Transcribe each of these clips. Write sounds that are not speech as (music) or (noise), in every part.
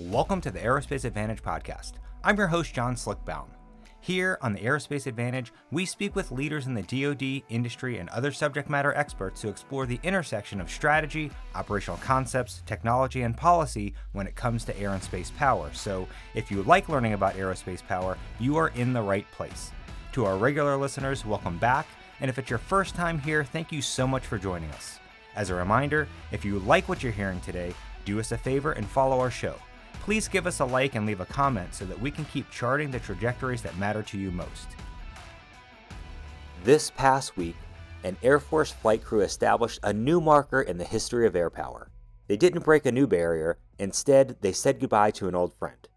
Welcome to the Aerospace Advantage podcast. I'm your host, John Slick Baum. Here on the Aerospace Advantage, we speak with leaders in the DoD, industry, and other subject matter experts to explore the intersection of strategy, operational concepts, technology, and policy when it comes to air and space power. So, if you like learning about aerospace power, you are in the right place. To our regular listeners, welcome back. And if it's your first time here, thank you so much for joining us. As a reminder, if you like what you're hearing today, do us a favor and follow our show. Please give us a like and leave a comment so that we can keep charting the trajectories that matter to you most. This past week, an Air Force flight crew established a new marker in the history of air power. They didn't break a new barrier, instead, they said goodbye to an old friend.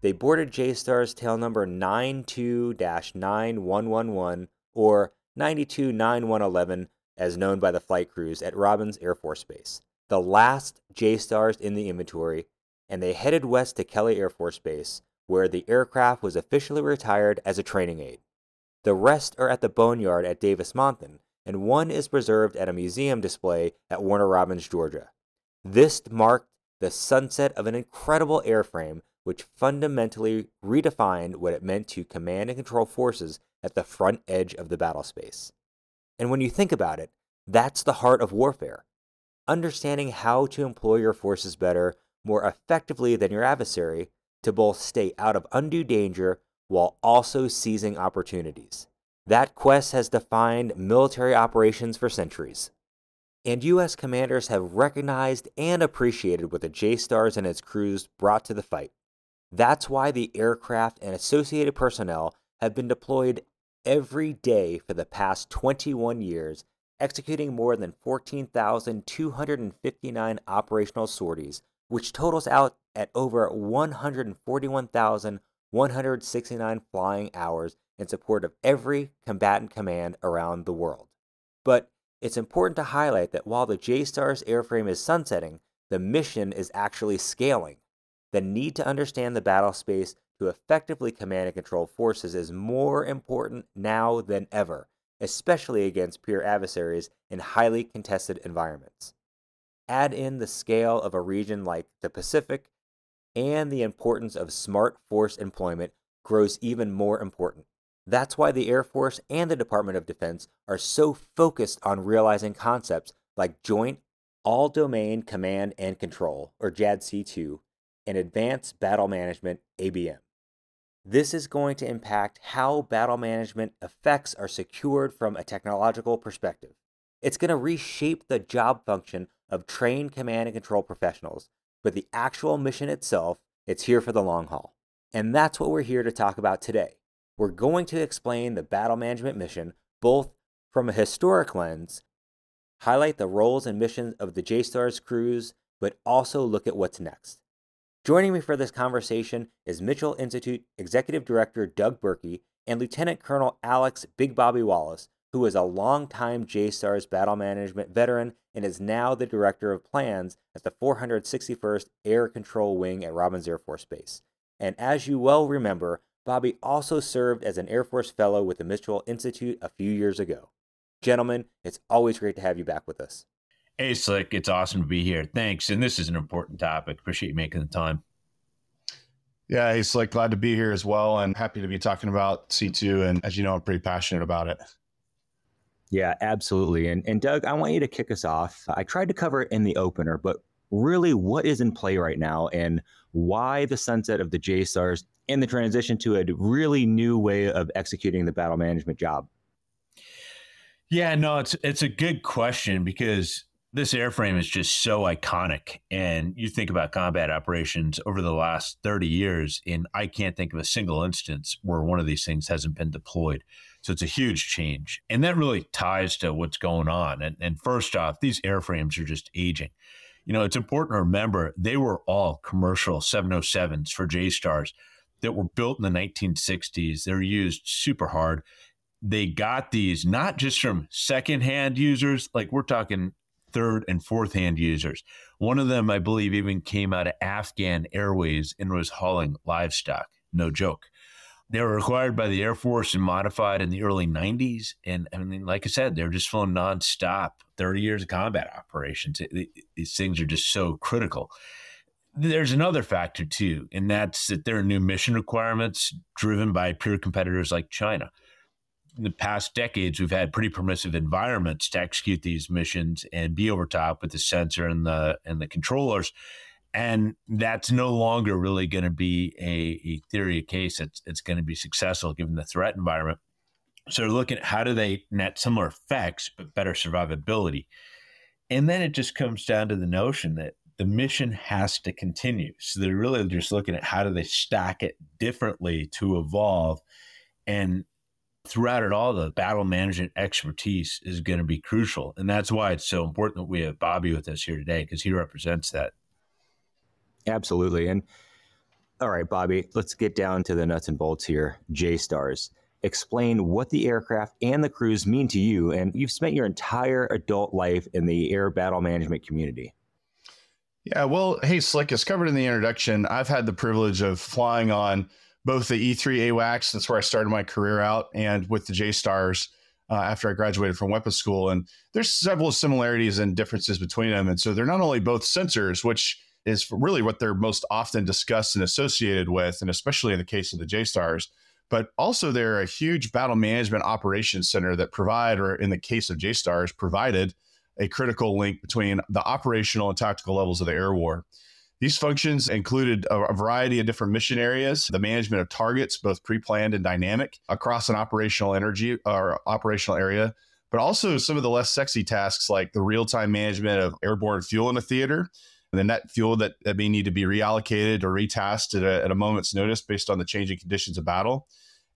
They boarded JSTARS tail number 92 9111 or 929111 as known by the flight crews at Robins Air Force Base, the last JSTARS in the inventory and they headed west to Kelly Air Force Base, where the aircraft was officially retired as a training aid. The rest are at the Boneyard at Davis-Monthan, and one is preserved at a museum display at Warner Robins, Georgia. This marked the sunset of an incredible airframe which fundamentally redefined what it meant to command and control forces at the front edge of the battle space. And when you think about it, that's the heart of warfare. Understanding how to employ your forces better more effectively than your adversary to both stay out of undue danger while also seizing opportunities. That quest has defined military operations for centuries. And U.S. commanders have recognized and appreciated what the JSTARS and its crews brought to the fight. That's why the aircraft and associated personnel have been deployed every day for the past 21 years, executing more than 14,259 operational sorties which totals out at over 141,169 flying hours in support of every combatant command around the world. But it's important to highlight that while the JSTARS airframe is sunsetting, the mission is actually scaling. The need to understand the battle space to effectively command and control forces is more important now than ever, especially against peer adversaries in highly contested environments add in the scale of a region like the Pacific, and the importance of smart force employment grows even more important. That's why the Air Force and the Department of Defense are so focused on realizing concepts like Joint All Domain Command and Control, or JADC2, and Advanced Battle Management, ABM. This is going to impact how battle management effects are secured from a technological perspective. It's going to reshape the job function of trained command and control professionals, but the actual mission itself, it's here for the long haul. And that's what we're here to talk about today. We're going to explain the battle management mission both from a historic lens, highlight the roles and missions of the JSTARS crews, but also look at what's next. Joining me for this conversation is Mitchell Institute Executive Director Doug Birkey and Lieutenant Colonel Alex Big Bobby Wallis, who is a longtime JSTARS battle management veteran and is now the director of plans at the 461st Air Control Wing at Robins Air Force Base. And as you well remember, Bobby also served as an Air Force Fellow with the Mitchell Institute a few years ago. Gentlemen, it's always great to have you back with us. Hey, Slick, it's awesome to be here. Thanks. And this is an important topic. Appreciate you making the time. Yeah, hey, Slick, glad to be here as well and happy to be talking about C2. And as you know, I'm pretty passionate about it. Yeah, absolutely. And and Doug, I want you to kick us off. I tried to cover it in the opener, but really what is in play right now and why the sunset of the JSTARS and the transition to a really new way of executing the battle management job? Yeah, no, it's it's a good question because this airframe is just so iconic. And you think about combat operations over the last 30 years, and I can't think of a single instance where one of these things hasn't been deployed. So it's a huge change. And that really ties to what's going on. And, and first off, these airframes are just aging. You know, it's important to remember they were all commercial 707s for JSTARS that were built in the 1960s. They're used super hard. They got these not just from secondhand users, like we're talking third and fourth hand users. One of them, I believe, even came out of Afghan Airways and was hauling livestock. No joke. They were acquired by the Air Force and modified in the early 90s. And I mean, like I said, they're just flown nonstop 30 years of combat operations. These things are just so critical. There's another factor too, and that's that there are new mission requirements driven by peer competitors like China. In the past decades, we've had pretty permissive environments to execute these missions and be over top with the sensor and the and the controllers. And that's no longer really going to be a, a theory of case that's it's going to be successful given the threat environment. So they're looking at how do they net similar effects but better survivability. And then it just comes down to the notion that the mission has to continue. So they're really just looking at how do they stack it differently to evolve. And throughout it all, the battle management expertise is going to be crucial. And that's why it's so important that we have Bobby with us here today because he represents that. Absolutely. And all right, Bobby, let's get down to the nuts and bolts here. JSTARS. Explain what the aircraft and the crews mean to you, and you've spent your entire adult life in the air battle management community. Yeah, well, hey, Slick, as covered in the introduction, I've had the privilege of flying on both the E3 AWACS, that's where I started my career out, and with the JSTARS uh, after I graduated from weapons school. And there's several similarities and differences between them. And so they're not only both sensors, which is really what they're most often discussed and associated with, and especially in the case of the JSTARS, but also they're a huge battle management operations center that provide, or in the case of JSTARS, provided a critical link between the operational and tactical levels of the air war. These functions included a, variety of different mission areas, the management of targets, both pre-planned and dynamic, across an operational energy or operational area, but also some of the less sexy tasks like the real-time management of airborne fuel in a theater, and the net fuel that, that may need to be reallocated or retasked at a, at a moment's notice based on the changing conditions of battle.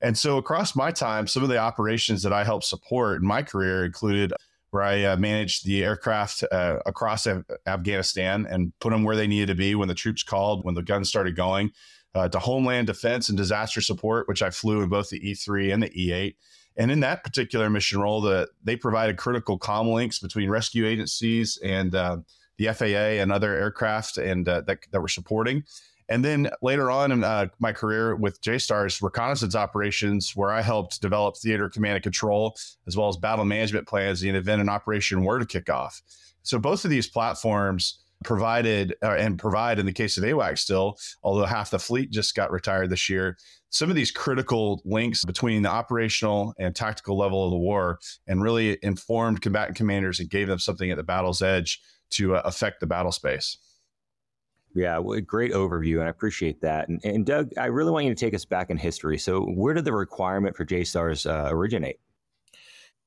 And so across my time, some of the operations that I helped support in my career included where I uh, managed the aircraft uh, across Af- Afghanistan and put them where they needed to be when the troops called, when the guns started going, uh, to homeland defense and disaster support, which I flew in both the E3 and the E8. And in that particular mission role, the, they provided critical comm links between rescue agencies and uh, the FAA and other aircraft and uh, that, that were supporting. And then later on in uh, my career with JSTARS reconnaissance operations, where I helped develop theater command and control, as well as battle management plans in event and operation were to kick off. So both of these platforms provided uh, and provide in the case of AWACS still, although half the fleet just got retired this year, some of these critical links between the operational and tactical level of the war and really informed combatant commanders and gave them something at the battle's edge to uh, affect the battle space. Yeah, well, great overview, and I appreciate that. And, and, Doug, I really want you to take us back in history. So, where did the requirement for JSTARS uh, originate?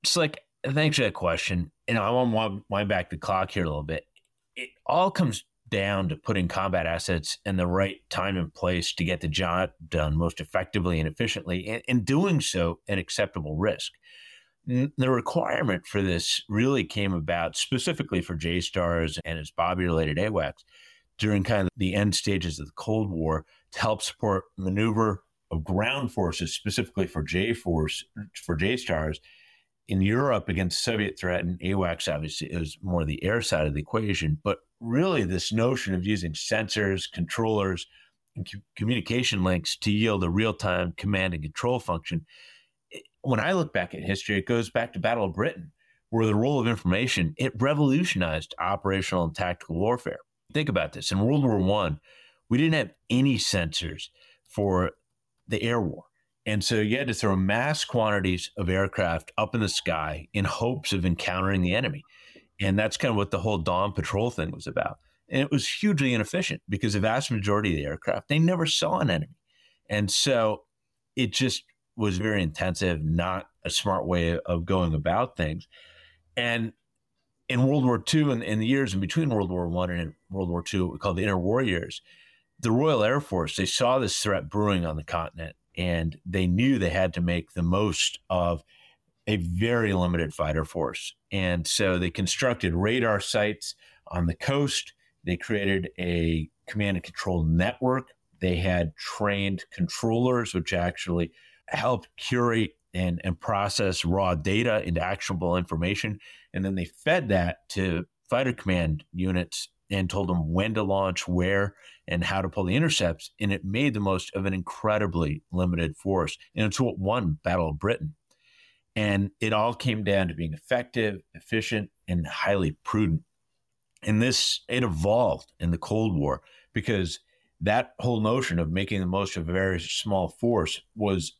It's like, thanks for that question. Know, I want to wind back the clock here a little bit. It all comes down to putting combat assets in the right time and place to get the job done most effectively and efficiently, and, and doing so at acceptable risk. The requirement for this really came about specifically for JSTARS and its Bobby related AWACS during kind of the end stages of the Cold War to help support maneuver of ground forces, specifically for J Force, for JSTARS in Europe against Soviet threat. And AWACS obviously is more the air side of the equation. But really, this notion of using sensors, controllers, and communication links to yield a real time command and control function. When I look back at history, it goes back to Battle of Britain, where the role of information it revolutionized operational and tactical warfare think about this in World War One, we didn't have any sensors for the air war. And so you had to throw mass quantities of aircraft up in the sky in hopes of encountering the enemy. And that's kind of what the whole dawn patrol thing was about. And it was hugely inefficient because the vast majority of the aircraft, they never saw an enemy. And so it just was very intensive, not a smart way of going about things. And in World War II and in the years in between World War One and World War II, we call the interwar years, the Royal Air Force, they saw this threat brewing on the continent and they knew they had to make the most of a very limited fighter force. And so they constructed radar sites on the coast. They created a command and control network. They had trained controllers, which actually helped curate and, and process raw data into actionable information. And then they fed that to fighter command units and told them when to launch, where, and how to pull the intercepts. And it made the most of an incredibly limited force. And it's what won Battle of Britain. And it all came down to being effective, efficient, and highly prudent. And this, it evolved in the Cold War because that whole notion of making the most of a very small force was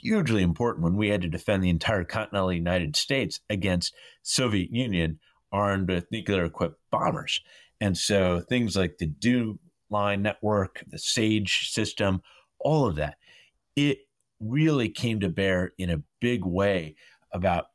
hugely important when we had to defend the entire continental United States against Soviet Union armed with nuclear equipped bombers. And so things like the DEW line network, the SAGE system, all of that, it really came to bear in a big way about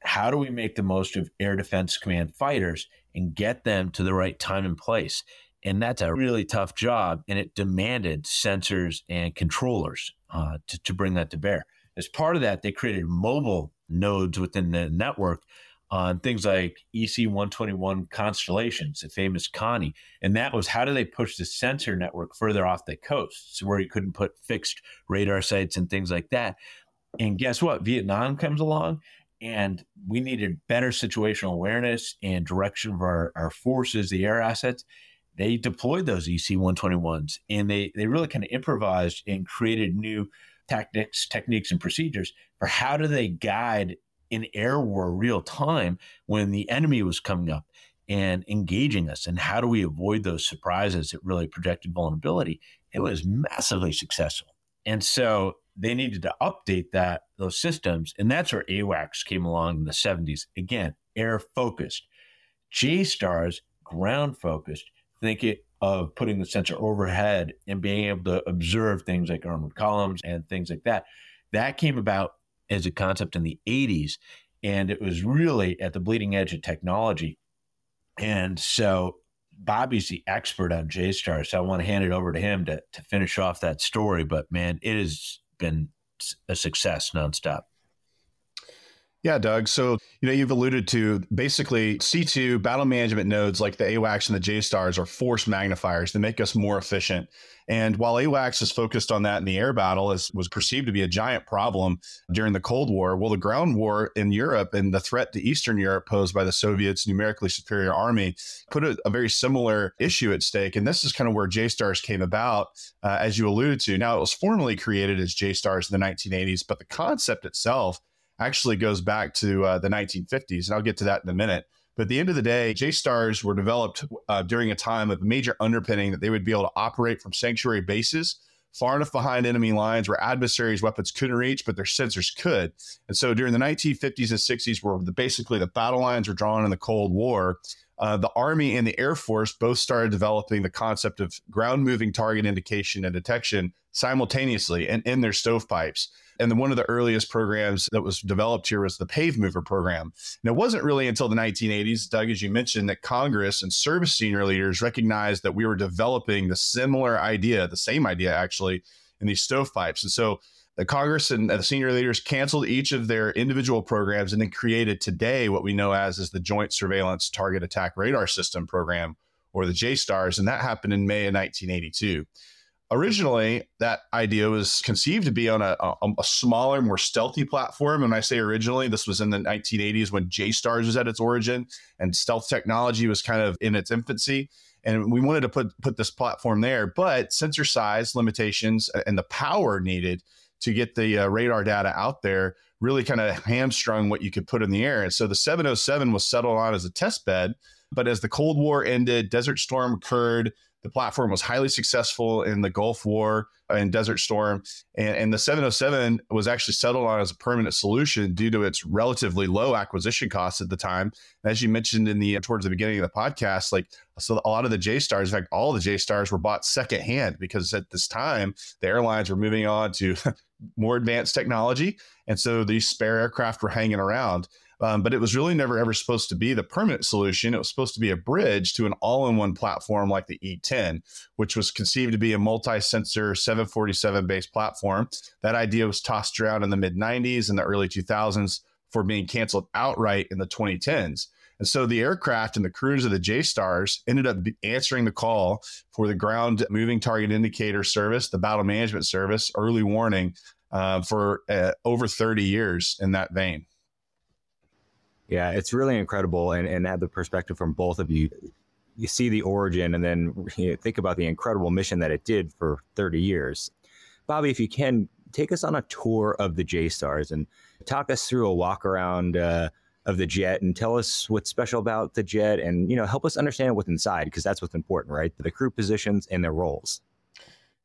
how do we make the most of air defense command fighters and get them to the right time and place and that's a really tough job and it demanded sensors and controllers uh, to, to bring that to bear. As part of that they created mobile nodes within the network on things like ec121 constellations the famous connie. And that was how do they push the sensor network further off the coast where you couldn't put fixed radar sites and things like that? And guess what? Vietnam comes along and we needed better situational awareness and direction of our, our forces the air assets they deployed those EC 121s and they, they really kind of improvised and created new tactics, techniques, and procedures for how do they guide in air war real time when the enemy was coming up and engaging us and how do we avoid those surprises that really projected vulnerability? It was massively successful. And so they needed to update that those systems and that's where awacs came along in the 70s again air focused j stars ground focused thinking of putting the sensor overhead and being able to observe things like armored columns and things like that. That came about as a concept in the 80s, and it was really at the bleeding edge of technology. And so Bobby's the expert on JSTAR, so I want to hand it over to him to, to finish off that story. But man, it has been a success nonstop. Yeah, Doug. So, you know, you've alluded to basically C2 battle management nodes like the AWACS and the JSTARS are force magnifiers that make us more efficient. And while AWACS is focused on that in the air battle, as was perceived to be a giant problem during the Cold War, well, the ground war in Europe and the threat to Eastern Europe posed by the Soviets' numerically superior army put a, a very similar issue at stake. And this is kind of where JSTARS came about, uh, as you alluded to. Now, it was formally created as JSTARS in the 1980s, but the concept itself actually goes back to uh, the 1950s, and I'll get to that in a minute. But at the end of the day, JSTARS were developed uh, during a time of major underpinning that they would be able to operate from sanctuary bases far enough behind enemy lines where adversaries' weapons couldn't reach, but their sensors could. And so during the 1950s and 60s, where the, basically the battle lines were drawn in the Cold War, uh, the Army and the Air Force both started developing the concept of ground moving target indication and detection simultaneously and in their stovepipes. And then one of the earliest programs that was developed here was the Pave Mover program. And it wasn't really until the 1980s, Doug, as you mentioned, that Congress and service senior leaders recognized that we were developing the similar idea, the same idea actually, in these stovepipes. And so the Congress and uh, the senior leaders canceled each of their individual programs and then created today what we know as is the Joint Surveillance Target Attack Radar System program, or the JSTARS, and that happened in May of 1982 originally that idea was conceived to be on a, a, a, smaller more stealthy platform. And when i say originally this was in the 1980s when JSTARS was at its origin and stealth technology was kind of in its infancy. And we wanted to put put this platform there. But sensor size limitations and the power needed to get the uh, radar data out there really kind of hamstrung what you could put in the air. And so the 707 was settled on as a test bed. But as the cold war ended desert storm occurred the platform was highly successful in the Gulf War and Desert Storm, and, and the 707 was actually settled on as a permanent solution due to its relatively low acquisition costs at the time. As you mentioned in the towards the beginning of the podcast, like so, a lot of the JSTARS, in fact, all the JSTARS were bought secondhand because at this time the airlines were moving on to (laughs) more advanced technology, and so these spare aircraft were hanging around. Um, but it was really never ever supposed to be the permanent solution. It was supposed to be a bridge to an all in one platform like the E10, which was conceived to be a multi sensor 747 based platform. That idea was tossed around in the mid 90s and the early 2000s for being canceled outright in the 2010s. And so the aircraft and the crews of the JSTARS ended up answering the call for the ground moving target indicator service, the battle management service, early warning uh, for uh, over 30 years in that vein. Yeah, it's really incredible, and and have the perspective from both of you. You see the origin, and then (laughs) you know, think about the incredible mission that it did for 30 years. Bobby, if you can take us on a tour of the JSTARS and talk us through a walk around uh, of the jet and tell us what's special about the jet and you know help us understand what's inside because that's what's important right the crew positions and their roles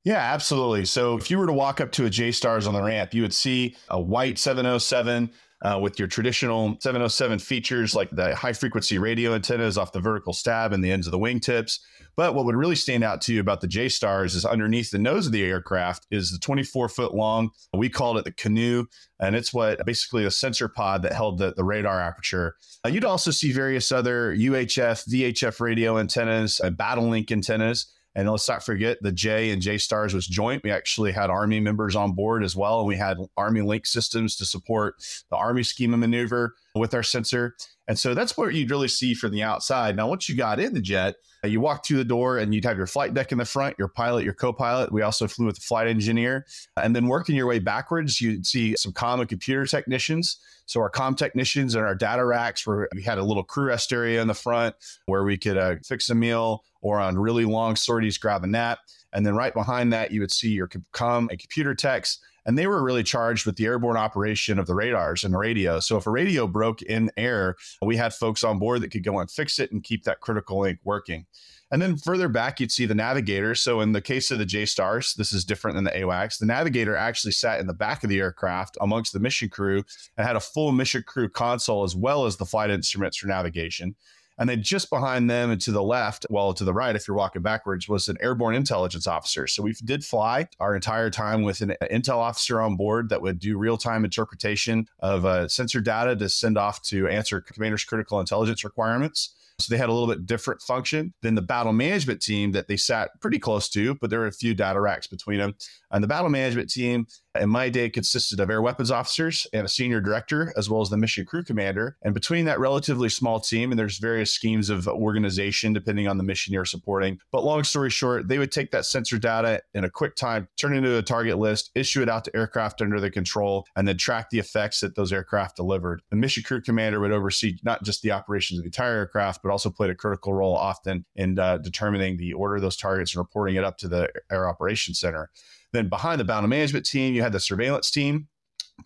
yeah, absolutely. So if you were to walk up to a JSTARS on the ramp, you would see a white 707 uh, with your traditional 707 features like the high frequency radio antennas off the vertical stab and the ends of the wingtips. But what would really stand out to you about the JSTARS is underneath the nose of the aircraft is the 24 foot long, we called it the canoe, and it's what basically a sensor pod that held the, the radar aperture. Uh, you'd also see various other UHF, VHF radio antennas, uh, battle link antennas. And let's not forget the J and JSTARS was joint. We actually had Army members on board as well. And we had Army link systems to support the Army schema maneuver with our sensor. And so that's what you'd really see from the outside. Now, once you got in the jet, you walk through the door and you'd have your flight deck in the front, your pilot, your co pilot. We also flew with the flight engineer. And then working your way backwards, you'd see some common computer technicians. So our com technicians and our data racks, where we had a little crew rest area in the front where we could uh, fix a meal or on really long sorties, grab a nap. And then right behind that, you would see your com and computer techs and they were really charged with the airborne operation of the radars and the radio. So if a radio broke in air, we had folks on board that could go and fix it and keep that critical link working. And then further back, you'd see the navigator. So in the case of the JSTARS, this is different than the AWACS. The navigator actually sat in the back of the aircraft amongst the mission crew and had a full mission crew console as well as the flight instruments for navigation. And then just behind them and to the left, well, to the right, if you're walking backwards, was an airborne intelligence officer. So we did fly our entire time with an intel officer on board that would do real time interpretation of uh, sensor data to send off to answer commander's critical intelligence requirements. So they had a little bit different function than the battle management team that they sat pretty close to, but there were a few data racks between them. And the battle management team in my day consisted of air weapons officers and a senior director, as well as the mission crew commander. And between that relatively small team, and there's various schemes of organization depending on the mission you're supporting. But long story short, they would take that sensor data in a quick time, turn it into a target list, issue it out to aircraft under their control, and then track the effects that those aircraft delivered. The mission crew commander would oversee not just the operations of the entire aircraft, but also played a critical role often in uh, determining the order of those targets and reporting it up to the Air Operations Center. Then behind the battle management team, you had the surveillance team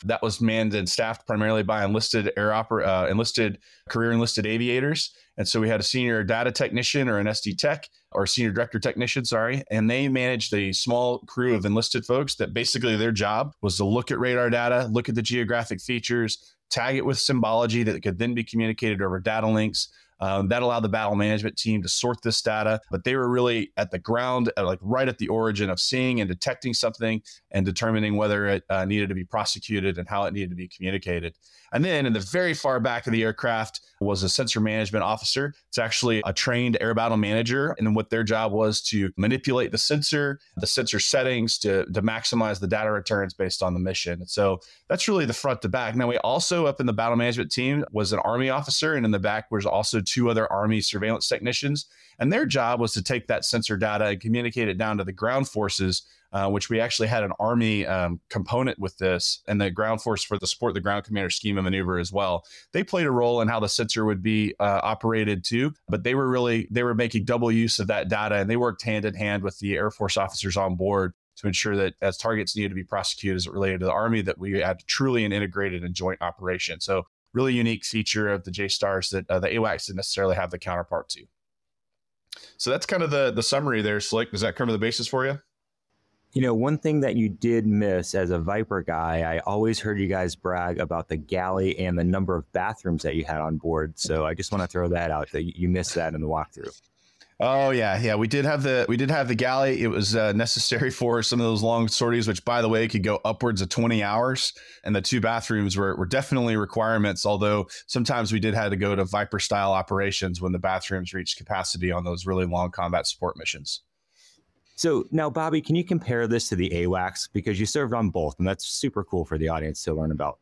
that was manned and staffed primarily by enlisted air oper- uh, enlisted career enlisted aviators. And so we had a senior data technician or an SD tech or senior director technician, sorry, and they managed a small crew of enlisted folks that basically their job was to look at radar data, look at the geographic features, tag it with symbology that could then be communicated over data links, um, that allowed the battle management team to sort this data, but they were really at the ground, uh, like right at the origin of seeing and detecting something and determining whether it uh, needed to be prosecuted and how it needed to be communicated. And then in the very far back of the aircraft was a sensor management officer. It's actually a trained air battle manager. And then what their job was to manipulate the sensor, the sensor settings to, to maximize the data returns based on the mission. So that's really the front to back. Now, we also, up in the battle management team, was an Army officer. And in the back was also two other Army surveillance technicians. And their job was to take that sensor data and communicate it down to the ground forces uh, which we actually had an Army um, component with this and the ground force for the support the ground commander schema maneuver as well. They played a role in how the sensor would be uh, operated too, but they were really they were making double use of that data and they worked hand in hand with the Air Force officers on board to ensure that as targets needed to be prosecuted as it related to the Army, that we had truly an integrated and joint operation. So really unique feature of the JSTARS that uh, the AWACS didn't necessarily have the counterpart to. So that's kind of the the summary there, Slick. Does that cover the basis for you? You know, one thing that you did miss as a Viper guy, I always heard you guys brag about the galley and the number of bathrooms that you had on board. So I just want to throw that out that you missed that in the walkthrough. Oh yeah, yeah. We did have the we did have the galley. It was uh, necessary (laughs) for some of those long sorties, which by the way could go upwards of twenty hours. And the two bathrooms were, were definitely requirements. Although sometimes we did have to go to Viper style operations when the bathrooms reached capacity on those really long combat support missions. So now, Bobby, can you compare this to the AWACS because you served on both, and that's super cool for the audience to learn about.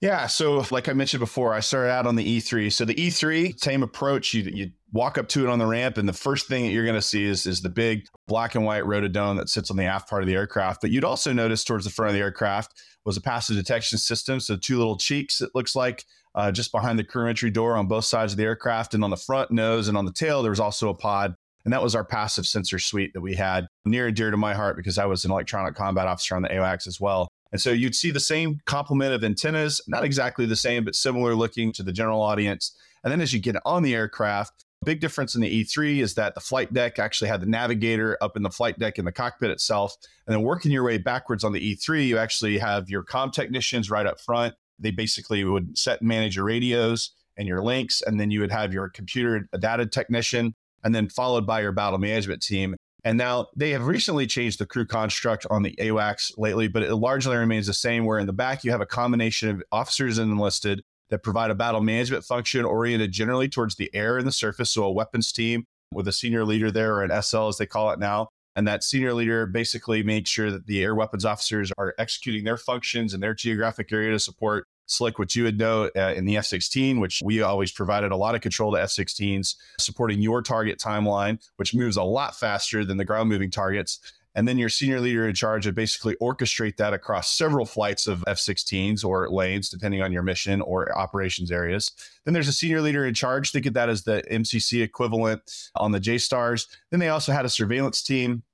Yeah, so like I mentioned before, I started out on the E3. So the E3, same approach. You you walk up to it on the ramp, and the first thing that you're going to see is is the big black and white rotodome that sits on the aft part of the aircraft. But you'd also notice towards the front of the aircraft was a passive detection system. So two little cheeks. It looks like uh, just behind the crew entry door on both sides of the aircraft, and on the front nose and on the tail, there was also a pod and that was our passive sensor suite that we had near and dear to my heart because I was an electronic combat officer on the AWACS as well. And so you'd see the same complement of antennas, not exactly the same, but similar looking to the general audience. And then as you get on the aircraft, big difference in the E3 is that the flight deck actually had the navigator up in the flight deck in the cockpit itself. And then working your way backwards on the E3, you actually have your com technicians right up front. They basically would set and manage your radios and your links. And then you would have your computer data technician, and then followed by your battle management team. And now they have recently changed the crew construct on the AWACS lately, but it largely remains the same. Where in the back, you have a combination of officers and enlisted that provide a battle management function oriented generally towards the air and the surface. So a weapons team with a senior leader there, or an SL as they call it now. And that senior leader basically makes sure that the air weapons officers are executing their functions in their geographic area to support Slick, which you would know uh, in the F 16, which we always provided a lot of control to F 16s, supporting your target timeline, which moves a lot faster than the ground moving targets. And then your senior leader in charge would basically orchestrate that across several flights of F 16s or lanes, depending on your mission or operations areas. Then there's a senior leader in charge. Think of that as the MCC equivalent on the JSTARS. Then they also had a surveillance team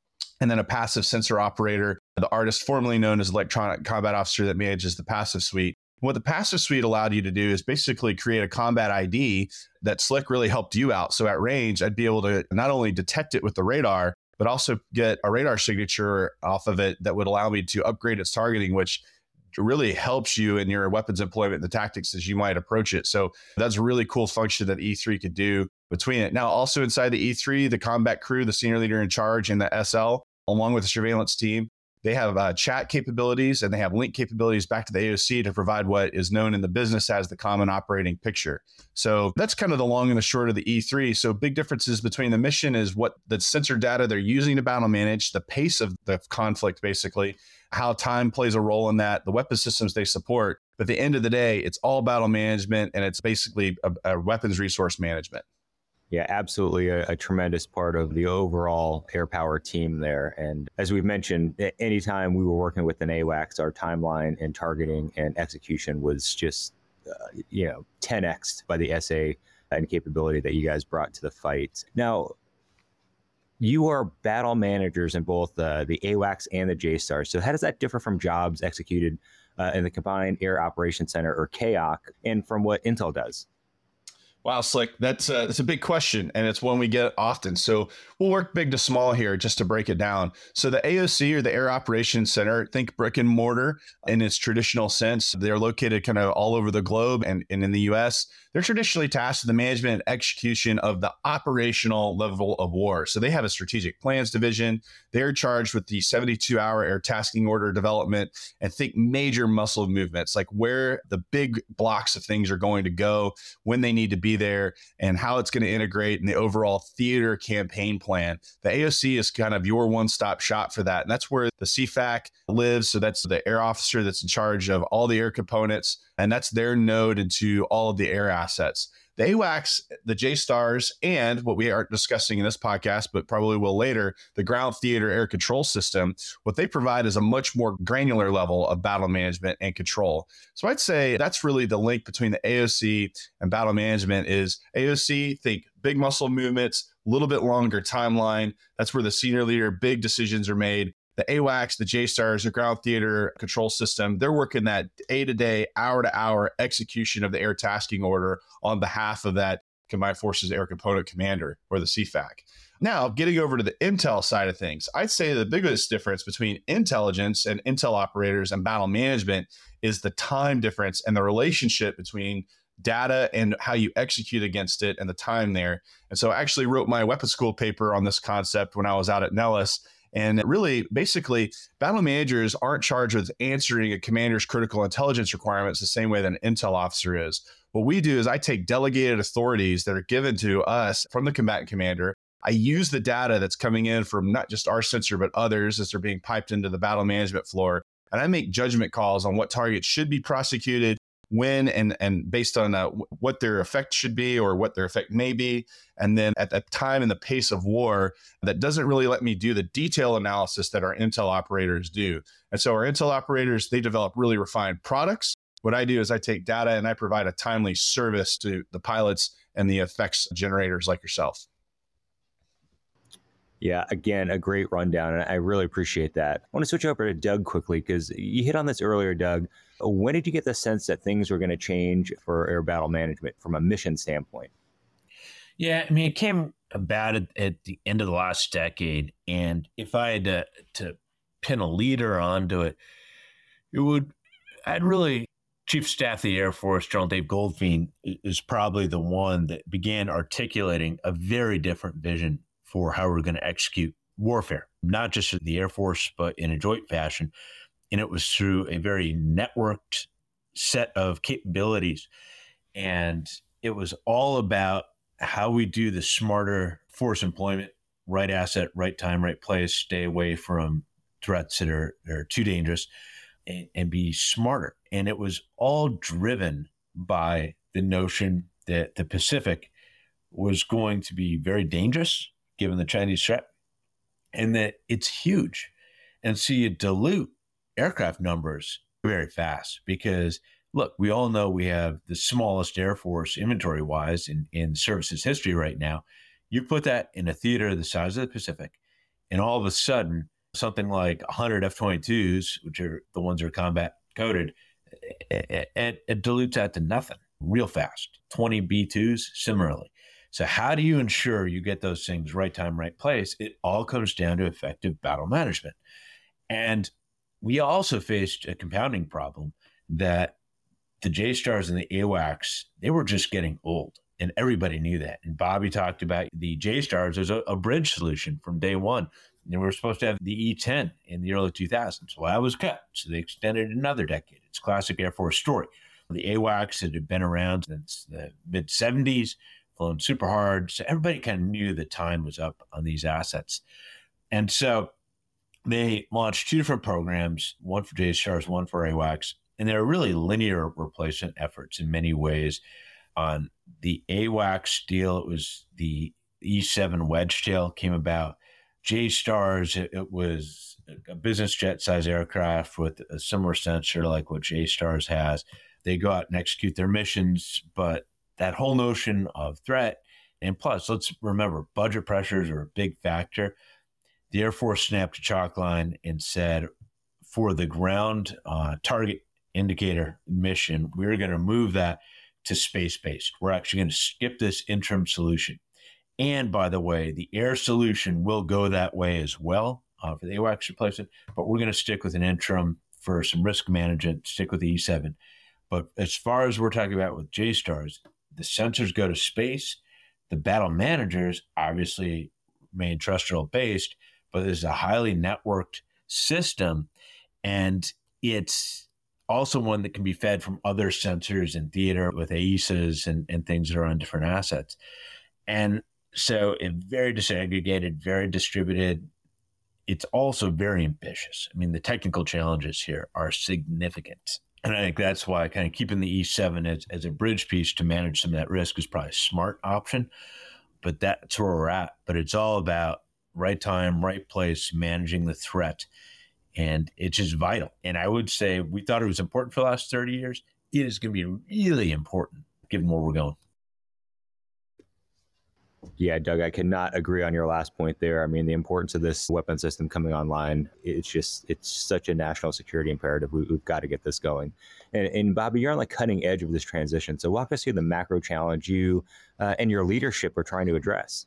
and then a passive sensor operator, the artist formerly known as electronic combat officer that manages the passive suite. What the passive suite allowed you to do is basically create a combat ID that Slick really helped you out. So at range, I'd be able to not only detect it with the radar, but also get a radar signature off of it that would allow me to upgrade its targeting, which really helps you in your weapons employment, and the tactics as you might approach it. So that's a really cool function that E3 could do between it. Now, also inside the E3, the combat crew, the senior leader in charge, and the SL, along with the surveillance team, they have uh, chat capabilities and they have link capabilities back to the AOC to provide what is known in the business as the common operating picture. So that's kind of the long and the short of the E3. So big differences between the mission is what the sensor data they're using to battle manage, the pace of the conflict, basically, how time plays a role in that, the weapon systems they support. But at the end of the day, it's all battle management and it's basically a, a weapons resource management. Yeah, absolutely. A, a, tremendous part of the overall air power team there. And as we've mentioned, anytime we were working with an AWACS, our timeline and targeting and execution was just, uh, you know, 10x by the SA and capability that you guys brought to the fight. Now, you are battle managers in both uh, the AWACS and the JSTAR. So, how does that differ from jobs executed uh, in the Combined Air Operations Center or CAOC and from what Intel does? Wow, Slick, that's a, that's a big question, and it's one we get often. So we'll work big to small here just to break it down. So the AOC or the Air Operations Center, think brick and mortar in its traditional sense. They're located kind of all over the globe and, and in the U.S. They're traditionally tasked with the management and execution of the operational level of war. So they have a strategic plans division. They're charged with the 72-hour air tasking order development and think major muscle movements, like where the big blocks of things are going to go, when they need to be there and how it's going to integrate in the overall theater campaign plan. The AOC is kind of your one stop shop for that. And that's where the CFAC lives. So that's the air officer that's in charge of all the air components, and that's their node into all of the air assets the AWACS, the JSTARS, and what we are discussing in this podcast, but probably will later, the ground theater air control system, what they provide is a much more granular level of battle management and control. So I'd say that's really the link between the AOC and battle management is AOC, think big muscle movements, a little bit longer timeline. That's where the senior leader, big decisions are made the AWACS, the JSTARS, the ground theater control system, they're working that day to day, hour to hour execution of the air tasking order on behalf of that Combined Forces Air Component Commander or the CFAC. Now, getting over to the intel side of things, I'd say the biggest difference between intelligence and intel operators and battle management is the time difference and the relationship between data and how you execute against it and the time there. And so I actually wrote my weapons school paper on this concept when I was out at Nellis and really, basically, battle managers aren't charged with answering a commander's critical intelligence requirements the same way that an intel officer is. What we do is I take delegated authorities that are given to us from the combatant commander. I use the data that's coming in from not just our sensor, but others as they're being piped into the battle management floor. And I make judgment calls on what targets should be prosecuted, when and and based on uh, what their effect should be or what their effect may be. And then at that time and the pace of war that doesn't really let me do the detail analysis that our intel operators do. And so our intel operators they develop really refined products. What i do is i take data and i provide a timely service to the pilots and the effects generators like yourself Yeah, again, a great rundown, and I really appreciate that. I want to switch over to Doug quickly because you hit on this earlier, Doug. When did you get the sense that things were going to change for air battle management from a mission standpoint? Yeah, I mean, it came about at, at the end of the last decade, and if I had to, to pin a leader onto it, it would. I'd really Chief Staff of the Air Force, General Dave Goldfein, is probably the one that began articulating a very different vision for how we're going to execute warfare, not just in the Air Force, but in a joint fashion. And it was through a very networked set of capabilities. And it was all about how we do the smarter force employment, right asset, right time, right place, stay away from threats that are, are too dangerous and, and be smarter. And it was all driven by the notion that the Pacific was going to be very dangerous given the Chinese threat and that it's huge. And so you dilute aircraft numbers very fast because look, we all know we have the smallest Air Force inventory wise in, in services history right now. You put that in a theater the size of the Pacific, and all of a sudden something like 100 F 22s, which are the ones that are combat coded, it, it, it dilutes that to nothing real fast. 20 B 2s, similarly. So, how do you ensure you get those things right time, right place? It all comes down to effective battle management. And we also faced a compounding problem that the JSTARS and the AWACS, they were just getting old. And everybody knew that. And Bobby talked about the JSTARS as a, a bridge solution from day one and we were supposed to have the E10 in the early 2000s. Well, that was cut. So they extended another decade. It's classic Air Force story. The AWACS had been around since the mid 70s, flown super hard. So everybody kind of knew the time was up on these assets. And so they launched two different programs, one for JSTARS, one for AWACS. And they're really linear replacement efforts in many ways. On the AWACS deal, it was the E7 Wedgetail came about JSTARS, it, it, was a business jet size aircraft with a similar sensor like what JSTARS has. They go out and execute their missions, but that whole notion of threat, and plus, let's remember, budget pressures are a big factor. The Air Force snapped a chalk line and said, for the ground uh, target indicator mission, we're going to move that to space based. We're actually going to skip this interim solution. And by the way, the air solution will go that way as well uh, for the AWACS replacement, but we're going to stick with an interim for some risk management, stick with the E7. But as far as we're talking about with JSTARS, the sensors go to space. The battle managers obviously remain terrestrial based, but there's a highly networked system. And it's also one that can be fed from other sensors in theater with AESAs and, and things that are on different assets. And so it's very disaggregated, very distributed. It's also very ambitious. I mean, the technical challenges here are significant. And I think that's why kind of keeping the E7 as, as a bridge piece to manage some of that risk is probably a smart option. But that's where we're at. But it's all about right time, right place, managing the threat. And it's just vital. And I would say we thought it was important for the last 30 years. It is going to be really important given where we're going. Yeah, Doug, I cannot agree on your last point there. I mean, the importance of this weapon system coming online, it's just, it's such a national security imperative. We, have got to get this going. And, and, Bobby, you're on the cutting edge of this transition. So walk us through the macro challenge you uh, and your leadership are trying to address.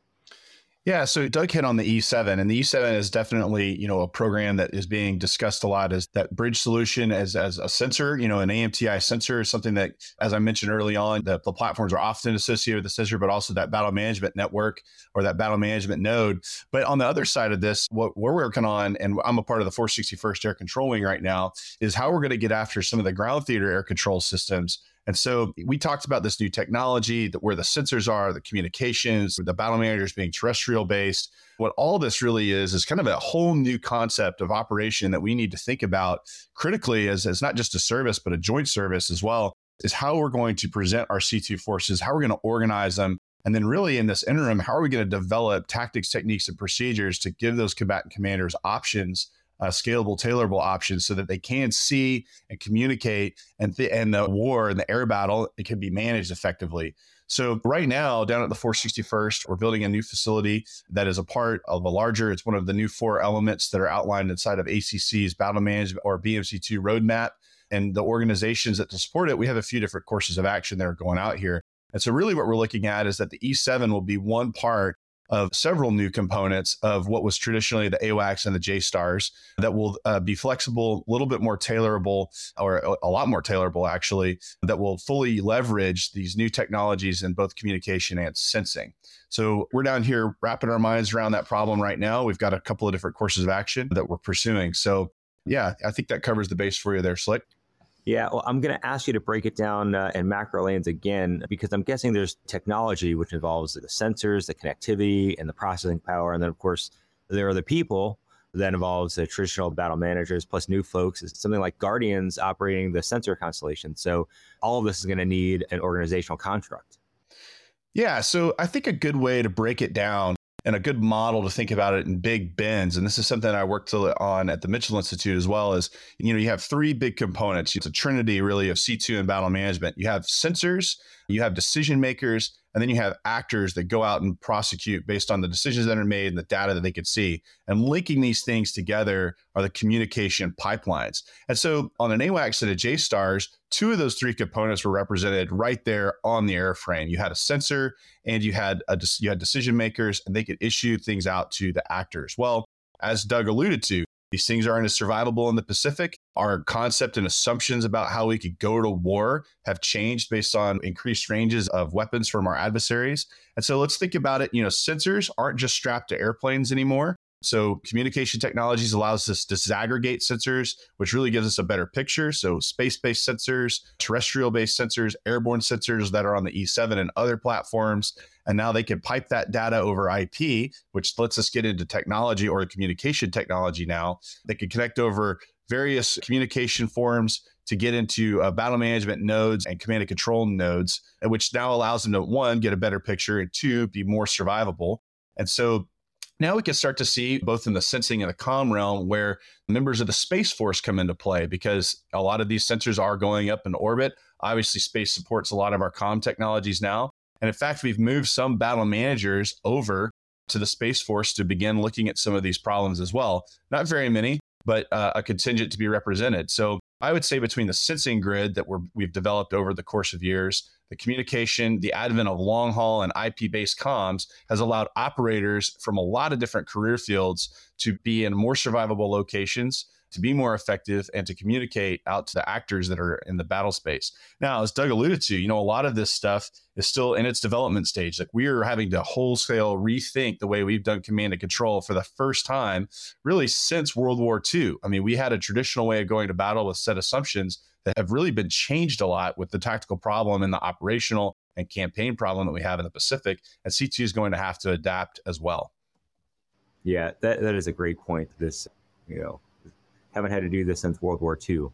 Yeah, so Doug hit on the E7, and the E7 is definitely you know a program that is being discussed a lot as that bridge solution as as a sensor, you know, an AMTI sensor is something that, as I mentioned early on, the, the platforms are often associated with the sensor, but also that battle management network or that battle management node. But on the other side of this, what we're working on, and I'm a part of the 461st Air Control Wing right now, is how we're going to get after some of the ground theater air control systems and so we talked about this new technology, that where the sensors are, the communications, the battle managers being terrestrial based. What all this really is is kind of a whole new concept of operation that we need to think about critically as, as not just a service, but a joint service as well, is how we're going to present our C2 forces, how we're going to organize them, and then, really, in this interim, how are we going to develop tactics, techniques, and procedures to give those combatant commanders options uh, scalable, tailorable options so that they can see and communicate, and th- and the war and the air battle it can be managed effectively. So right now, down at the 461st, we're building a new facility that is a part of a larger. It's one of the new four elements that are outlined inside of ACC's Battle Management or BMC2 roadmap. And the organizations that support it, we have a few different courses of action that are going out here. And so, really, what we're looking at is that the E7 will be one part of several new components of what was traditionally the AWACS and the JSTARS that will uh, be flexible, a little bit more tailorable, or a lot more tailorable actually, that will fully leverage these new technologies in both communication and sensing. So we're down here wrapping our minds around that problem right now. We've got a couple of different courses of action that we're pursuing. So yeah, I think that covers the base for you there, Slick. Yeah, well, I'm going to ask you to break it down uh, in macro lanes again because I'm guessing there's technology which involves the sensors, the connectivity, and the processing power, and then of course there are the people that involves the traditional battle managers plus new folks. Something like Guardians operating the sensor constellation. So all of this is going to need an organizational construct. Yeah, so I think a good way to break it down and a good model to think about it in big bins. And this is something I worked on at the Mitchell Institute as well Is you know, you have three big components. It's a trinity really of C2 and battle management. You have sensors, you have decision makers, and then you have actors that go out and prosecute based on the decisions that are made and the data that they could see. And linking these things together are the communication pipelines. And so on an AWACS and a JSTARS, two of those three components were represented right there on the airframe. You had a sensor and you had a you had decision makers, and they could issue things out to the actors. Well, as Doug alluded to, these things aren't as survivable in the Pacific. Our concept and assumptions about how we could go to war have changed based on increased ranges of weapons from our adversaries. And so let's think about it. You know, sensors aren't just strapped to airplanes anymore. So communication technologies allows us to disaggregate sensors, which really gives us a better picture. So space-based sensors, terrestrial-based sensors, airborne sensors that are on the E7 and other platforms. And now they can pipe that data over IP, which lets us get into technology or communication technology now. They can connect over various communication forms to get into uh, battle management nodes and command and control nodes, which now allows them to one, get a better picture, and two, be more survivable. And so now we can start to see both in the sensing and the com realm where members of the Space Force come into play because a lot of these sensors are going up in orbit. Obviously, space supports a lot of our com technologies now. And in fact, we've moved some battle managers over to the Space Force to begin looking at some of these problems as well. Not very many, but uh, a contingent to be represented. So I would say between the sensing grid that we're, we've developed over the course of years, the communication, the advent of long haul and IP based comms has allowed operators from a lot of different career fields to be in more survivable locations, to be more effective, and to communicate out to the actors that are in the battle space. Now, as Doug alluded to, you know, a lot of this stuff is still in its development stage. Like we are having to wholesale rethink the way we've done command and control for the first time, really since World War II. I mean, we had a traditional way of going to battle with set assumptions that have really been changed a lot with the tactical problem and the operational and campaign problem that we have in the Pacific. And C2 is going to have to adapt as well. Yeah, that, that is a great point. This, you know, haven't had to do this since World War II.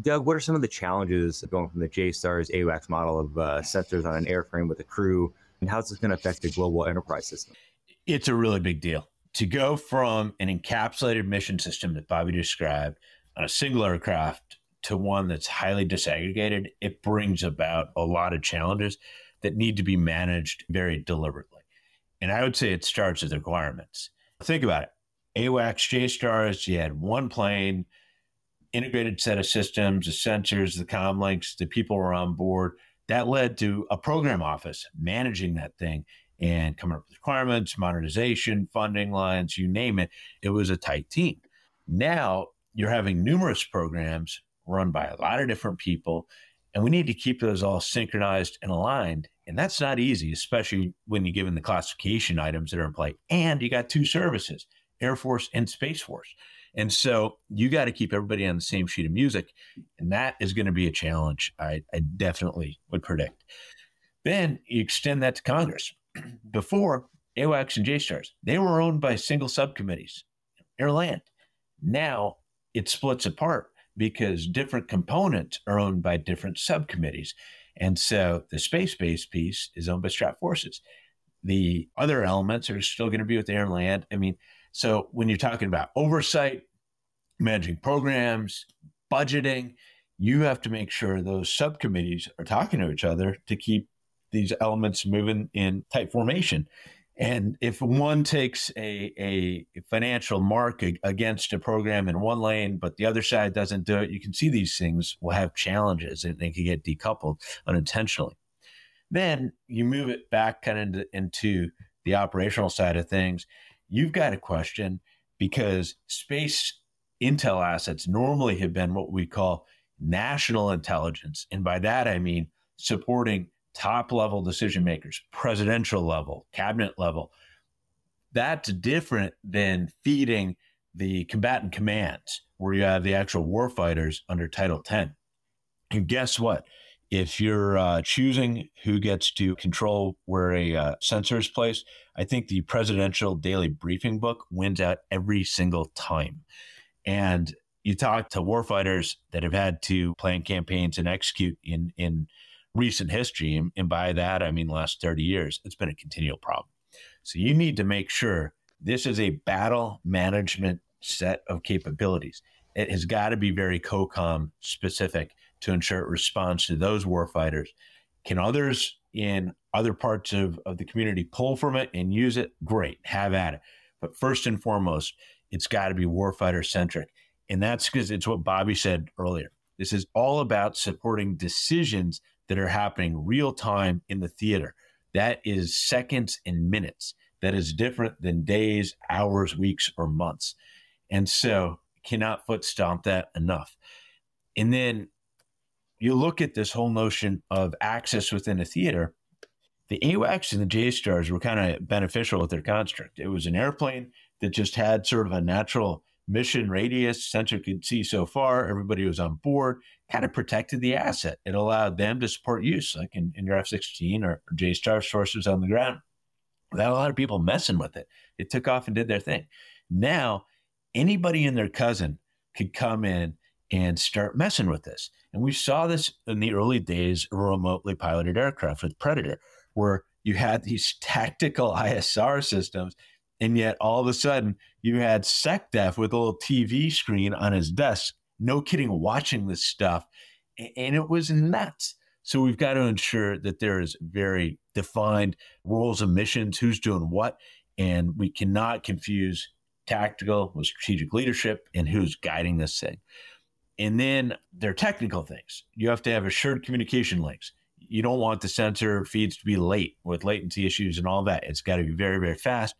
Doug, what are some of the challenges going from the JSTARS AWACS model of uh, sensors on an airframe with a crew, and how's this going to affect the global enterprise system? It's a really big deal. To go from an encapsulated mission system that Bobby described on a single aircraft to one that's highly disaggregated, it brings about a lot of challenges that need to be managed very deliberately. And I would say it starts with requirements. Think about it. AWACS, JSTARS, you had one plane, integrated set of systems, the sensors, the com links, the people were on board. That led to a program office managing that thing and coming up with requirements, modernization, funding lines, you name it. It was a tight team. Now you're having numerous programs run by a lot of different people. And we need to keep those all synchronized and aligned. And that's not easy, especially when you're given the classification items that are in play. And you got two services, Air Force and Space Force. And so you got to keep everybody on the same sheet of music. And that is going to be a challenge, I, I definitely would predict. Then you extend that to Congress. (clears throat) Before, AWACS and JSTARS, they were owned by single subcommittees, air land. Now it splits apart because different components are owned by different subcommittees. And so the space based piece is owned by Strat Forces. The other elements are still going to be with air and land. I mean, so when you're talking about oversight, managing programs, budgeting. You have to make sure those subcommittees are talking to each other to keep these elements moving in tight formation. And if one takes a, a financial mark against a program in one lane, but the other side doesn't do it, you can see these things will have challenges and they can get decoupled unintentionally. Then you move it back kind of into, into the operational side of things. You've got a question because space intel assets normally have been what we call national intelligence. And by that, I mean supporting top level decision makers, presidential level, cabinet level. That's different than feeding the combatant commands, where you have the actual warfighters under Title 10. And guess what? If you're uh, choosing who gets to control where a uh, sensor is placed, I think the presidential daily briefing book wins out every single time. And you talk to warfighters that have had to plan campaigns and execute in in recent history, and, and by that I mean the last 30 years, it's been a continual problem. So you need to make sure this is a battle management set of capabilities. It has got to be very COCOM specific to ensure it responds to those warfighters. Can others in other parts of, of the community pull from it and use it? Great, have at it. But first and foremost, it's got to be warfighter centric. And that's because it's what Bobby said earlier. This is all about supporting decisions that are happening real time in the theater. That is seconds and minutes. That is different than days, hours, weeks, or months. And so cannot foot stomp that enough. And then you look at this whole notion of access within a theater. The AWACS and the JSTARS were kind of beneficial with their construct. It was an airplane that just had sort of a natural mission radius, sensor could see so far, everybody was on board, kind of protected the asset. It allowed them to support use, like in, in your F 16 or, or JSTAR sources on the ground, without a lot of people messing with it. It took off and did their thing. Now, anybody and their cousin could come in and start messing with this. And we saw this in the early days of remotely piloted aircraft with Predator, where you had these (laughs) tactical ISR systems and yet all of a sudden you had SecDef with a little TV screen on his desk, no kidding, watching this stuff. And it was nuts. So we've got to ensure that there is very defined roles and missions, who's doing what. And we cannot confuse tactical with strategic leadership and who's guiding this thing. And then there are technical things. You have to have assured communication links. You don't want the sensor feeds to be late with latency issues and all that. It's got to be very, very fast.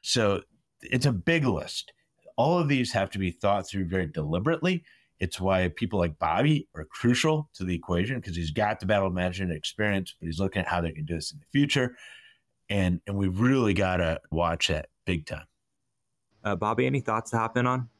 So it's a big list. All of these have to be thought through very deliberately. It's why people like Bobby are crucial to the equation because he's got the battle management experience, but he's looking at how they can do this in the future. And and we've really got to watch that big time. Uh, Bobby, any thoughts to hop in on?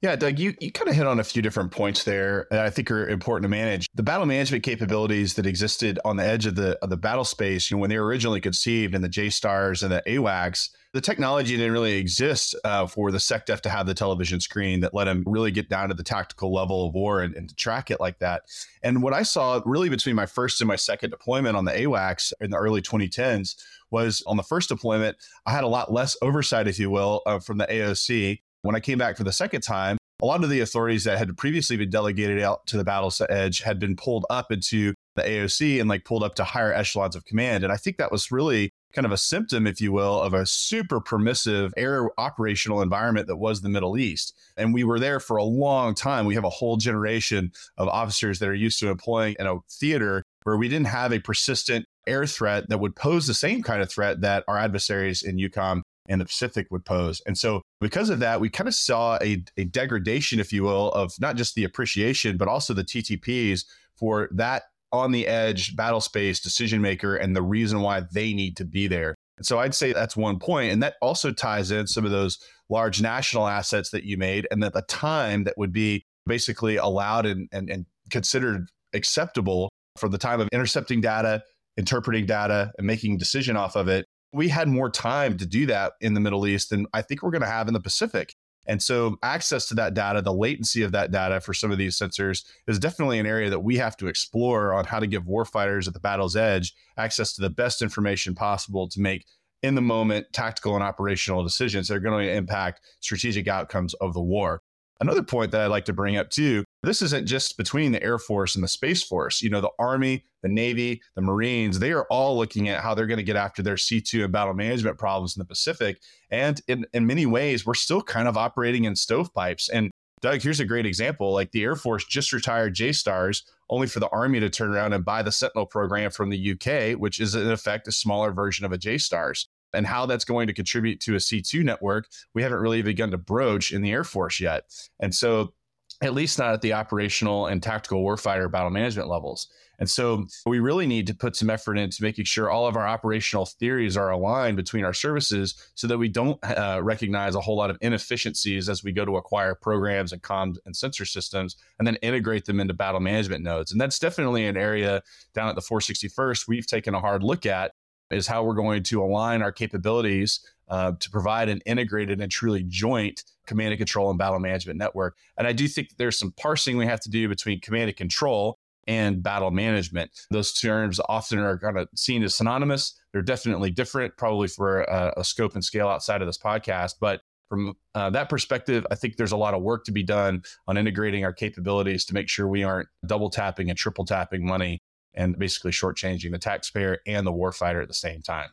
Yeah, Doug, you, you kind of hit on a few different points there that I think are important to manage. The battle management capabilities that existed on the edge of the of the battle space, you know, when they were originally conceived in the JSTARS and the AWACS, the technology didn't really exist uh, for the SecDef to have the television screen that let them really get down to the tactical level of war and, and to track it like that. And what I saw really between my first and my second deployment on the AWACS in the early 2010s was on the first deployment, I had a lot less oversight, if you will, uh, from the AOC when I came back for the second time, a lot of the authorities that had previously been delegated out to the battle edge had been pulled up into the AOC and like pulled up to higher echelons of command. And I think that was really kind of a symptom, if you will, of a super permissive air operational environment that was the Middle East. And we were there for a long time. We have a whole generation of officers that are used to employing in a theater where we didn't have a persistent air threat that would pose the same kind of threat that our adversaries in EUCOM and the Pacific would pose. And so, because of that, we kind of saw a, a degradation, if you will, of not just the appreciation, but also the TTPs for that on the edge battle space decision maker and the reason why they need to be there. And so, I'd say that's one point, And that also ties in some of those large national assets that you made and that the time that would be basically allowed and, and, and considered acceptable for the time of intercepting data, interpreting data, and making decision off of it we had more time to do that in the Middle East than I think we're going to have in the Pacific. And so, access to that data, the latency of that data for some of these sensors is definitely an area that we have to explore on how to give warfighters at the battle's edge access to the best information possible to make in the moment tactical and operational decisions that are going to impact strategic outcomes of the war. Another point that I'd like to bring up too this isn't just between the Air Force and the Space Force. You know, the Army, the Navy, the Marines, they are all looking at how they're going to get after their C2 and battle management problems in the Pacific. And in, in many ways, we're still kind of operating in stovepipes. And Doug, here's a great example. Like the Air Force just retired JSTARS, only for the Army to turn around and buy the Sentinel program from the UK, which is in effect a smaller version of a JSTARS and how that's going to contribute to a C2 network, we haven't really begun to broach in the Air Force yet. And so, at least not at the operational and tactical warfighter battle management levels. And so, we really need to put some effort into making sure all of our operational theories are aligned between our services so that we don't uh, recognize a whole lot of inefficiencies as we go to acquire programs and comms and sensor systems and then integrate them into battle management nodes. And that's definitely an area down at the 461st we've taken a hard look at is how we're going to align our capabilities uh, to provide an integrated and truly joint command and control and battle management network. And I do think there's some parsing we have to do between command and control and battle management. Those terms often are kind of seen as synonymous. They're definitely different, probably for a, a scope and scale outside of this podcast. But from uh, that perspective, I think there's a lot of work to be done on integrating our capabilities to make sure we aren't double tapping and triple tapping money and basically shortchanging the taxpayer and the warfighter at the same time.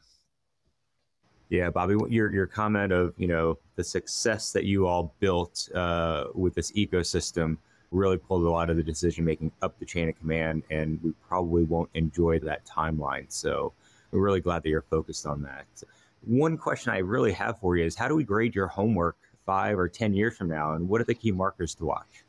Yeah, Bobby, your your comment of you know the success that you all built uh, with this ecosystem really pulled a lot of the decision making up the chain of command, and we probably won't enjoy that timeline. So we're really glad that you're focused on that. One question I really have for you is how do we grade your homework five or ten years from now, and what are the key markers to watch?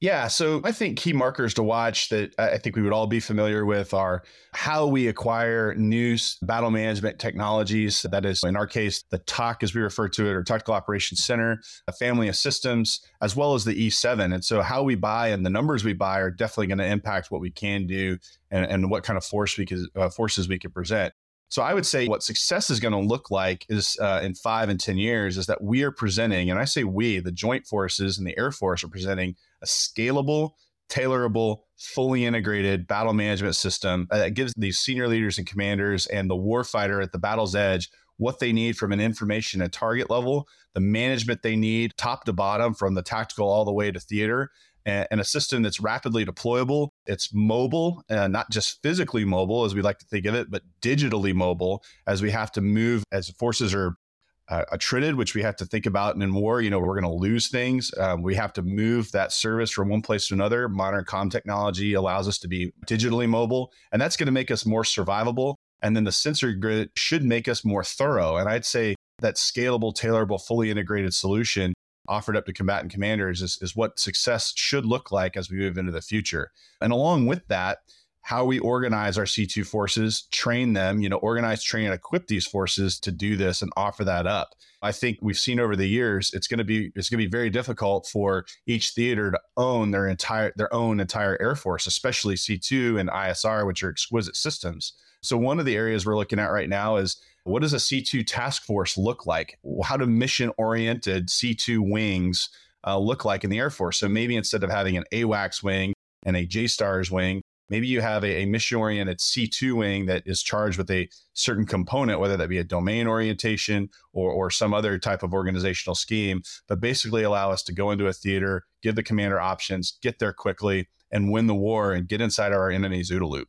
Yeah, so I think key markers to watch that I think we would all be familiar with are how we acquire new battle management technologies. That is, in our case, the TOC, as we refer to it, or Tactical Operations Center, a family of systems, as well as the E7. And so, how we buy and the numbers we buy are definitely going to impact what we can do and, and what kind of force we uh, forces we can present. So I would say what success is going to look like is uh, in five and 10 years is that we are presenting, and I say we, the joint forces and the Air Force are presenting a scalable, tailorable, fully integrated battle management system that gives these senior leaders and commanders and the warfighter at the battle's edge what they need from an information and target level, the management they need top to bottom from the tactical all the way to theater, and, a system that's rapidly deployable. It's mobile, and not just physically mobile as we like to think of it, but digitally mobile as we have to move as forces are uh, attrited, which we have to think about in war. You know, we're going to lose things. Um, we have to move that service from one place to another. Modern com technology allows us to be digitally mobile, and that's going to make us more survivable. And then the sensor grid should make us more thorough. And I'd say that scalable, tailorable, fully integrated solution offered up to combatant commanders is, is what success should look like as we move into the future. And along with that, how we organize our C2 forces, train them, you know, organize, train, and equip these forces to do this and offer that up. I think we've seen over the years it's going to be it's going to be very difficult for each theater to own their entire their own entire air force, especially C2 and ISR, which are exquisite systems. So one of the areas we're looking at right now is what does a C2 task force look like? How do mission oriented C2 wings uh, look like in the Air Force? So maybe instead of having an AWACS wing and a JSTARS wing, maybe you have a, a mission oriented C2 wing that is charged with a certain component, whether that be a domain orientation or, or some other type of organizational scheme, but basically allow us to go into a theater, give the commander options, get there quickly, and win the war and get inside our enemy's OODA loop.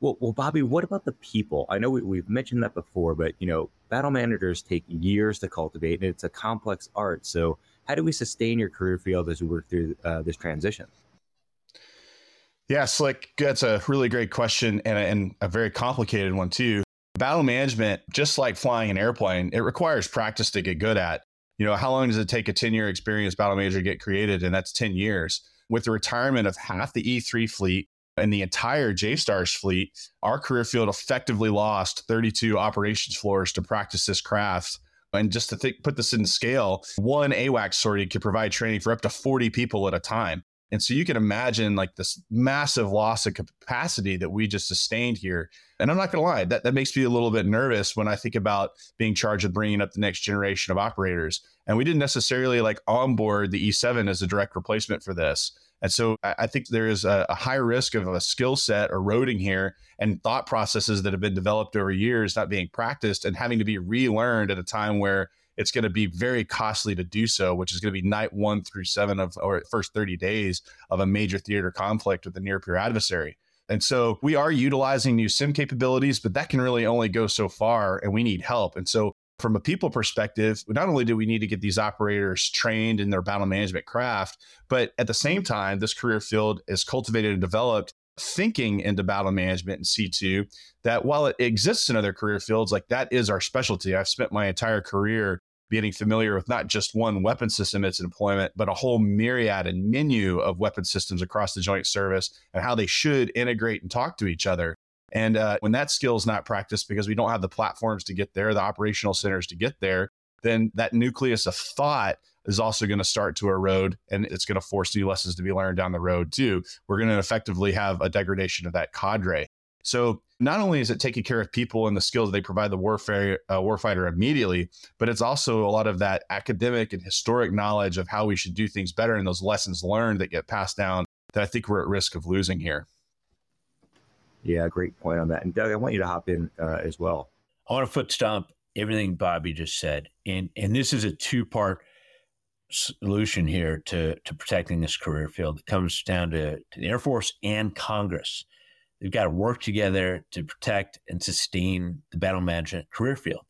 Well, well, Bobby, what about the people? I know we, we've mentioned that before, but you know, battle managers take years to cultivate, and it's a complex art. So, how do we sustain your career field as we work through uh, this transition? Yeah, Slick, that's a really great question and a, and a very complicated one too. Battle management, just like flying an airplane, it requires practice to get good at. You know, how long does it take a 10 year experience battle manager to get created? And that's 10 years. With the retirement of half the E3 fleet, and the entire JSTARS fleet, our career field effectively lost 32 operations floors to practice this craft. And just to think, put this in scale, one AWACS sortie could provide training for up to 40 people at a time. And so you can imagine like this massive loss of capacity that we just sustained here. And I'm not going to lie, that, that makes me a little bit nervous when I think about being charged with bringing up the next generation of operators. And we didn't necessarily like onboard the E7 as a direct replacement for this. And so I think there is a, high risk of a skill set eroding here and thought processes that have been developed over years not being practiced and having to be relearned at a time where it's going to be very costly to do so, which is going to be night one through seven of or first 30 days of a major theater conflict with a near peer adversary. And so we are utilizing new sim capabilities, but that can really only go so far and we need help. And so from a people perspective, not only do we need to get these operators trained in their battle management craft, but at the same time, this career field is cultivated and developed thinking into battle management and C2 that while it exists in other career fields, like that is our specialty. I've spent my entire career getting familiar with not just one weapon system its deployment, but a whole myriad and menu of weapon systems across the joint service and how they should integrate and talk to each other. And uh, when that skill is not practiced because we don't have the platforms to get there, the operational centers to get there, then that nucleus of thought is also going to start to erode and it's going to force new lessons to be learned down the road too. We're going to effectively have a degradation of that cadre. So not only is it taking care of people and the skills they provide the warfare uh, warfighter immediately, but it's also a lot of that academic and historic knowledge of how we should do things better and those lessons learned that get passed down that I think we're at risk of losing here. Yeah, great point on that. And Doug, I want you to hop in uh, as well. I want to foot stomp everything Bobby just said, and and this is a two part solution here to to protecting this career field. It comes down to, to the Air Force and Congress. They've got to work together to protect and sustain the battle management career field.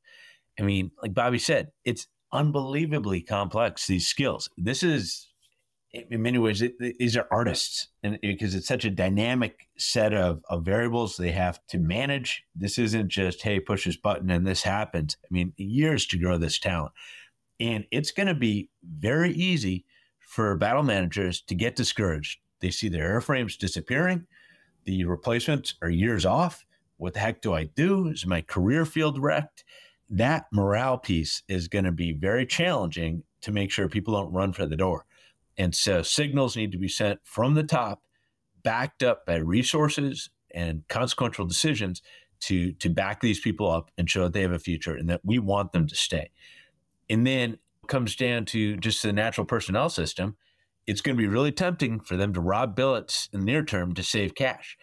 I mean, like Bobby said, it's unbelievably complex, these skills. This is, in many ways, it, these are artists and because it's such a dynamic set of, of variables they have to manage. This isn't just, hey, push this button and this happens. I mean, years to grow this talent. And it's going to be very easy for battle managers to get discouraged. They see their airframes disappearing the replacements are years off. What the heck do I do? Is my career field wrecked? That morale piece is going to be very challenging to make sure people don't run for the door. And so signals need to be sent from the top, backed up by resources and consequential decisions to, to back these people up and show that they have a future and that we want them to stay. And then comes down to just the natural personnel system it's going to be really tempting for them to rob billets in the near term to save cash.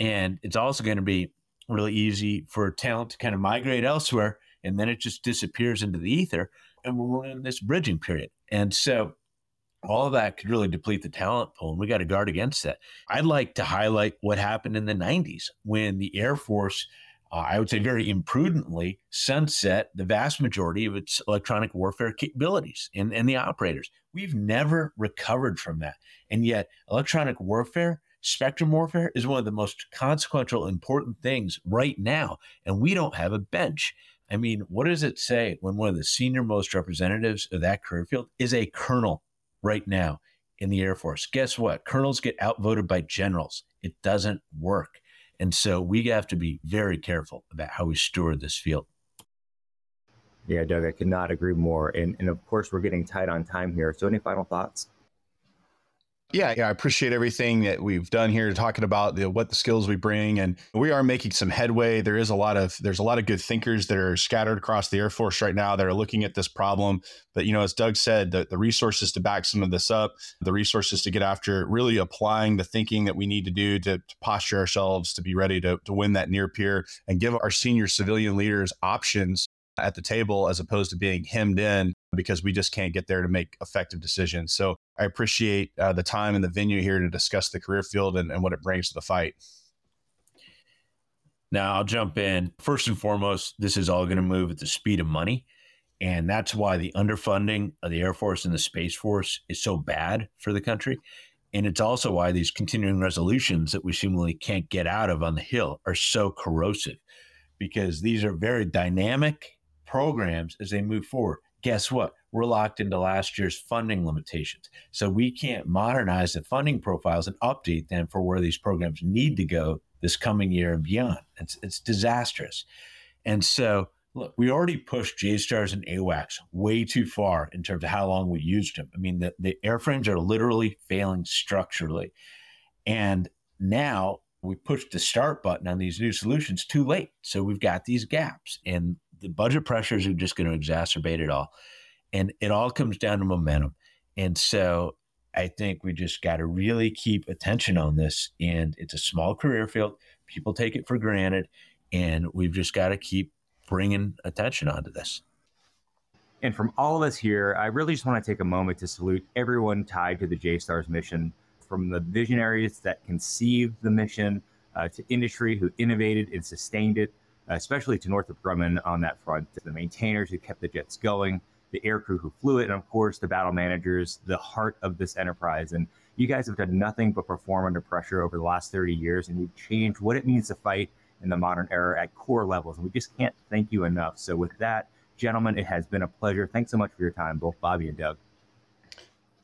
And it's also going to be really easy for talent to kind of migrate elsewhere and then it just disappears into the ether. And we're in this bridging period. And so all that could really deplete the talent pool, and we got to guard against that. I'd like to highlight what happened in the 90s when the Air Force uh, I would say very imprudently, sunset the vast majority of its electronic warfare capabilities and, and the operators. We've never recovered from that. And yet, electronic warfare, spectrum warfare, is one of the most consequential, important things right now. And we don't have a bench. I mean, what does it say when one of the senior most representatives of that career field is a colonel right now in the Air Force? Guess what? Colonels get outvoted by generals. It doesn't work. And so we have to be very careful about how we steward this field. Yeah, Doug, I could not agree more. And, and of course, we're getting tight on time here. So, any final thoughts? Yeah, yeah, I appreciate everything that we've done here, talking about the, what the skills we bring, and we are making some headway. There is a lot of there's a lot of good thinkers that are scattered across the Air Force right now that are looking at this problem. But you know, as Doug said, the, the resources to back some of this up, the resources to get after really applying the thinking that we need to do to, to posture ourselves to be ready to, to win that near peer and give our senior civilian leaders options at the table as opposed to being hemmed in because we just can't get there to make effective decisions. So I appreciate uh, the time and the venue here to discuss the career field and, and what it brings to the fight. Now I'll jump in. First and foremost, this is all going to move at the speed of money. And that's why the underfunding of the Air Force and the Space Force is so bad for the country. And it's also why these continuing resolutions that we seemingly can't get out of on the Hill are so corrosive because these are very dynamic programs as they move forward. Guess what? We're locked into last year's funding limitations. So we can't modernize the funding profiles and update them for where these programs need to go this coming year and beyond. It's, it's disastrous. And so, look, we already pushed JSTARS and AWACS way too far in terms of how long we used them. I mean, the, the airframes are literally failing structurally. And now we pushed the start button on these new solutions too late. So we've got these gaps. And the budget pressures are just going to exacerbate it all. And it all comes down to momentum. And so I think we just got to really keep attention on this. And it's a small career field. People take it for granted. And we've just got to keep bringing attention onto this. And from all of us here, I really just want to take a moment to salute everyone tied to the JSTARS mission, from the visionaries that conceived the mission uh, to industry who innovated and sustained it, especially to Northrop Grumman on that front, the maintainers who kept the jets going, the aircrew who flew it, and of course, the battle managers, the heart of this enterprise. And you guys have done nothing but perform under pressure over the last 30 years, and you've changed what it means to fight in the modern era at core levels. And we just can't thank you enough. So, with that, gentlemen, it has been a pleasure. Thanks so much for your time, both Bobby and Doug.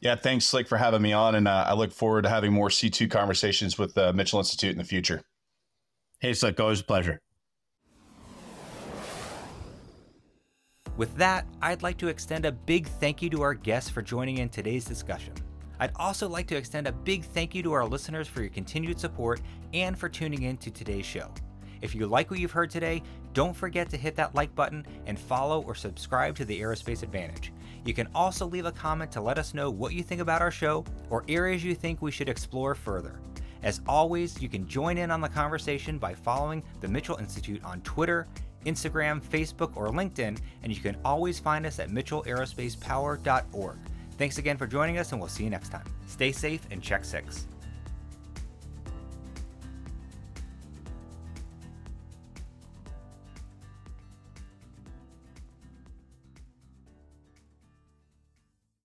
Yeah, thanks, Slick, for having me on. And uh, I look forward to having more C2 conversations with the Mitchell Institute in the future. Hey, Slick, always a pleasure. With that, I'd like to extend a big thank you to our guests for joining in today's discussion. I'd also like to extend a big thank you to our listeners for your continued support and for tuning in to today's show. If you like what you've heard today, don't forget to hit that like button and follow or subscribe to the Aerospace Advantage. You can also leave a comment to let us know what you think about our show or areas you think we should explore further. As always, you can join in on the conversation by following the Mitchell Institute on Twitter, Instagram, Facebook, or LinkedIn, and you can always find us at mitchellaerospacepower.org. Thanks again for joining us, and we'll see you next time. Stay safe and check six.